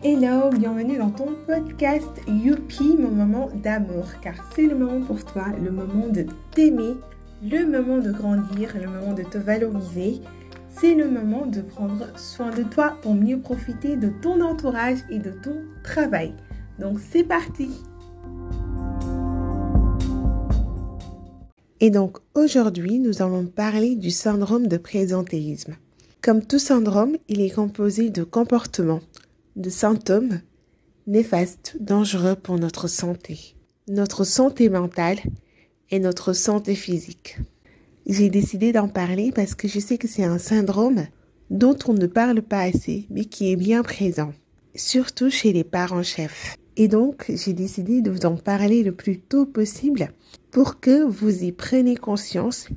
Hello, bienvenue dans ton podcast Youpi, mon moment d'amour, car c'est le moment pour toi, le moment de t'aimer, le moment de grandir, le moment de te valoriser. C'est le moment de prendre soin de toi pour mieux profiter de ton entourage et de ton travail. Donc c'est parti Et donc aujourd'hui, nous allons parler du syndrome de présentéisme. Comme tout syndrome, il est composé de comportements, de symptômes néfastes, dangereux pour notre santé, notre santé mentale et notre santé physique. J'ai décidé d'en parler parce que je sais que c'est un syndrome dont on ne parle pas assez, mais qui est bien présent, surtout chez les parents chefs. Et donc, j'ai décidé de vous en parler le plus tôt possible pour que vous y preniez conscience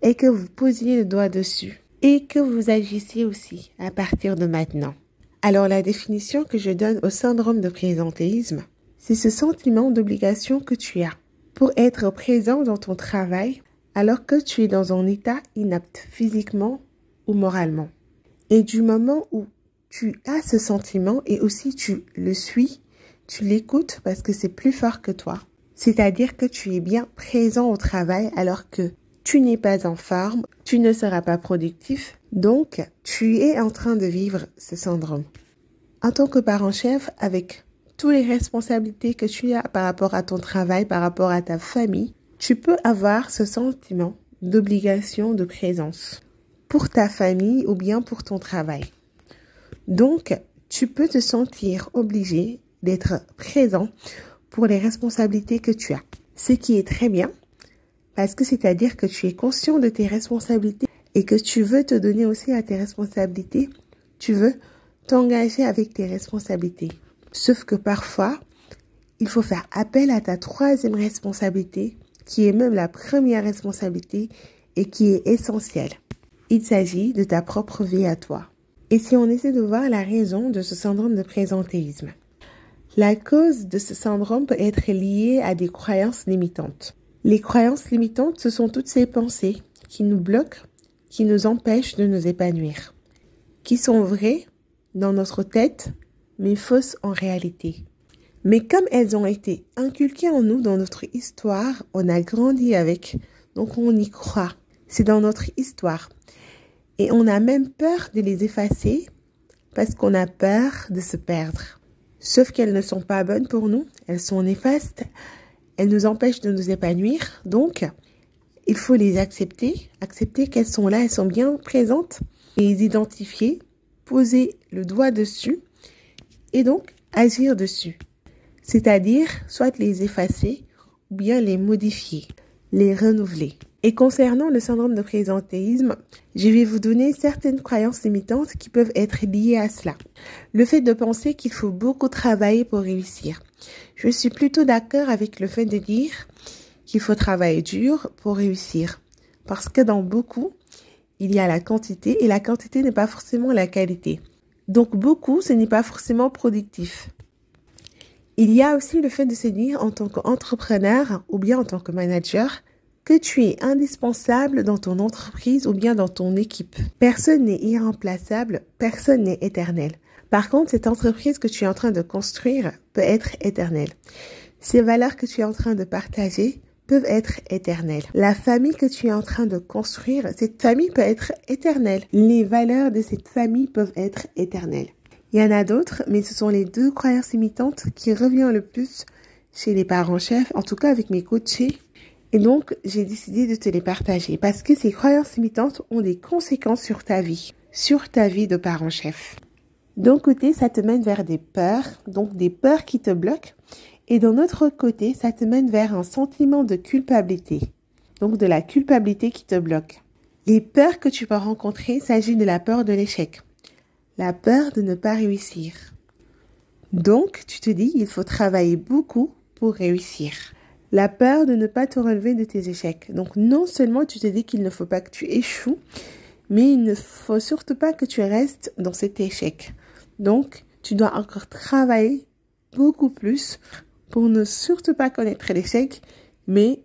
et que vous posiez le doigt dessus et que vous agissiez aussi à partir de maintenant. Alors la définition que je donne au syndrome de présentéisme, c'est ce sentiment d'obligation que tu as pour être présent dans ton travail alors que tu es dans un état inapte physiquement ou moralement. Et du moment où tu as ce sentiment et aussi tu le suis, tu l'écoutes parce que c'est plus fort que toi. C'est-à-dire que tu es bien présent au travail alors que tu n'es pas en forme, tu ne seras pas productif, donc tu es en train de vivre ce syndrome. En tant que parent-chef, avec toutes les responsabilités que tu as par rapport à ton travail, par rapport à ta famille, tu peux avoir ce sentiment d'obligation de présence pour ta famille ou bien pour ton travail. Donc, tu peux te sentir obligé d'être présent pour les responsabilités que tu as. Ce qui est très bien, parce que c'est-à-dire que tu es conscient de tes responsabilités et que tu veux te donner aussi à tes responsabilités, tu veux t'engager avec tes responsabilités. Sauf que parfois, il faut faire appel à ta troisième responsabilité, qui est même la première responsabilité et qui est essentielle. Il s'agit de ta propre vie à toi. Et si on essaie de voir la raison de ce syndrome de présentéisme, la cause de ce syndrome peut être liée à des croyances limitantes. Les croyances limitantes, ce sont toutes ces pensées qui nous bloquent, qui nous empêchent de nous épanouir, qui sont vraies dans notre tête, mais fausses en réalité. Mais comme elles ont été inculquées en nous dans notre histoire, on a grandi avec, donc on y croit. C'est dans notre histoire. Et on a même peur de les effacer parce qu'on a peur de se perdre. Sauf qu'elles ne sont pas bonnes pour nous, elles sont néfastes, elles nous empêchent de nous épanouir. Donc, il faut les accepter, accepter qu'elles sont là, elles sont bien présentes, les identifier, poser le doigt dessus, et donc agir dessus. C'est-à-dire, soit les effacer, ou bien les modifier, les renouveler. Et concernant le syndrome de présentéisme, je vais vous donner certaines croyances limitantes qui peuvent être liées à cela. Le fait de penser qu'il faut beaucoup travailler pour réussir. Je suis plutôt d'accord avec le fait de dire qu'il faut travailler dur pour réussir. Parce que dans beaucoup, il y a la quantité et la quantité n'est pas forcément la qualité. Donc beaucoup, ce n'est pas forcément productif. Il y a aussi le fait de se dire en tant qu'entrepreneur ou bien en tant que manager, que tu es indispensable dans ton entreprise ou bien dans ton équipe. Personne n'est irremplaçable, personne n'est éternel. Par contre, cette entreprise que tu es en train de construire peut être éternelle. Ces valeurs que tu es en train de partager peuvent être éternelles. La famille que tu es en train de construire, cette famille peut être éternelle. Les valeurs de cette famille peuvent être éternelles. Il y en a d'autres, mais ce sont les deux croyances limitantes qui reviennent le plus chez les parents chefs, en tout cas avec mes coachés et donc, j'ai décidé de te les partager parce que ces croyances limitantes ont des conséquences sur ta vie, sur ta vie de parent-chef. D'un côté, ça te mène vers des peurs, donc des peurs qui te bloquent. Et d'un autre côté, ça te mène vers un sentiment de culpabilité, donc de la culpabilité qui te bloque. Les peurs que tu peux rencontrer s'agit de la peur de l'échec, la peur de ne pas réussir. Donc, tu te dis, il faut travailler beaucoup pour réussir la peur de ne pas te relever de tes échecs. Donc non seulement tu te dis qu'il ne faut pas que tu échoues, mais il ne faut surtout pas que tu restes dans cet échec. Donc tu dois encore travailler beaucoup plus pour ne surtout pas connaître l'échec, mais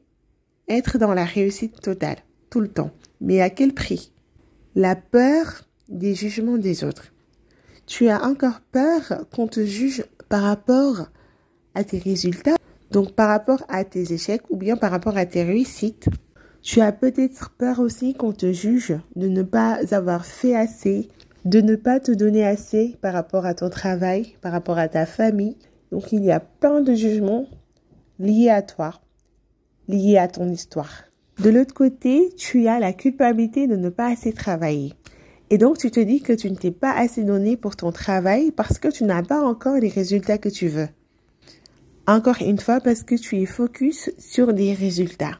être dans la réussite totale, tout le temps. Mais à quel prix? La peur des jugements des autres. tu as encore peur qu'on te juge par rapport à tes résultats, donc par rapport à tes échecs ou bien par rapport à tes réussites. Tu as peut-être peur aussi qu'on te juge de ne pas avoir fait assez, de ne pas te donner assez par rapport à ton travail, par rapport à ta famille. Donc il y a plein de jugements liés à toi, liés à ton histoire. De l'autre côté, tu as la culpabilité de ne pas assez travailler. Et donc tu te dis que tu ne t'es pas assez donné pour ton travail parce que tu n'as pas encore les résultats que tu veux. Encore une fois parce que tu es focus sur des résultats.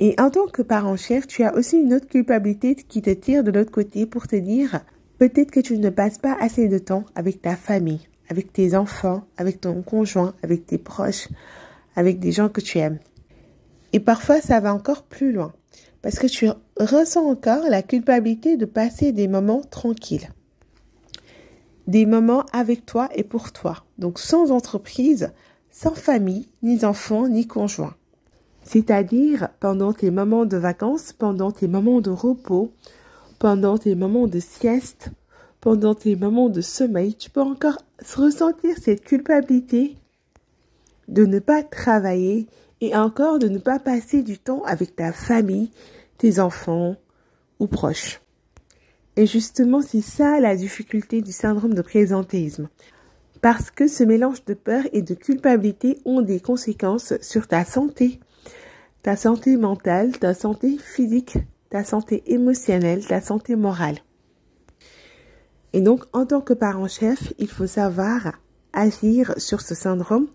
Et en tant que parent-chef, tu as aussi une autre culpabilité qui te tire de l'autre côté pour te dire peut-être que tu ne passes pas assez de temps avec ta famille, avec tes enfants, avec ton conjoint, avec tes proches, avec des gens que tu aimes. Et parfois, ça va encore plus loin parce que tu ressens encore la culpabilité de passer des moments tranquilles. Des moments avec toi et pour toi. Donc sans entreprise, sans famille, ni enfants, ni conjoint c'est-à-dire pendant tes moments de vacances, pendant tes moments de repos, pendant tes moments de sieste, pendant tes moments de sommeil, tu peux encore ressentir cette culpabilité de ne pas travailler et encore de ne pas passer du temps avec ta famille, tes enfants ou proches. Et justement, c'est ça la difficulté du syndrome de présentéisme. Parce que ce mélange de peur et de culpabilité ont des conséquences sur ta santé, ta santé mentale, ta santé physique, ta santé émotionnelle, ta santé morale. Et donc, en tant que parent-chef, il faut savoir agir sur ce syndrome,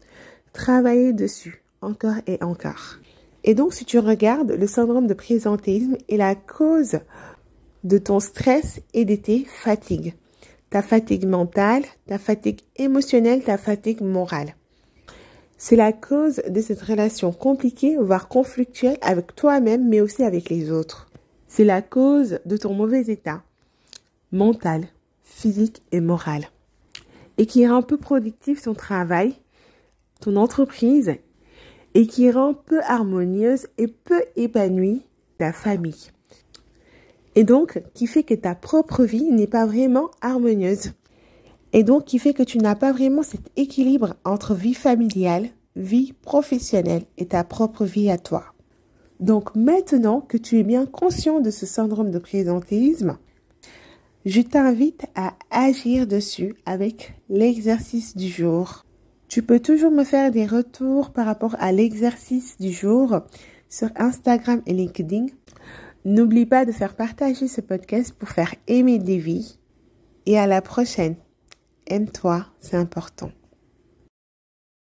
travailler dessus, encore et encore. Et donc, si tu regardes, le syndrome de présentéisme est la cause de ton stress et de tes fatigues. Ta fatigue mentale, ta fatigue émotionnelle, ta fatigue morale. C'est la cause de cette relation compliquée, voire conflictuelle avec toi-même, mais aussi avec les autres. C'est la cause de ton mauvais état mental, physique et moral. Et qui rend peu productif ton travail, ton entreprise, et qui rend peu harmonieuse et peu épanouie ta famille. Et donc, qui fait que ta propre vie n'est pas vraiment harmonieuse. Et donc, qui fait que tu n'as pas vraiment cet équilibre entre vie familiale, vie professionnelle et ta propre vie à toi. Donc, maintenant que tu es bien conscient de ce syndrome de présentéisme, je t'invite à agir dessus avec l'exercice du jour. Tu peux toujours me faire des retours par rapport à l'exercice du jour sur Instagram et LinkedIn. N'oublie pas de faire partager ce podcast pour faire aimer des vies. Et à la prochaine. Aime-toi, c'est important.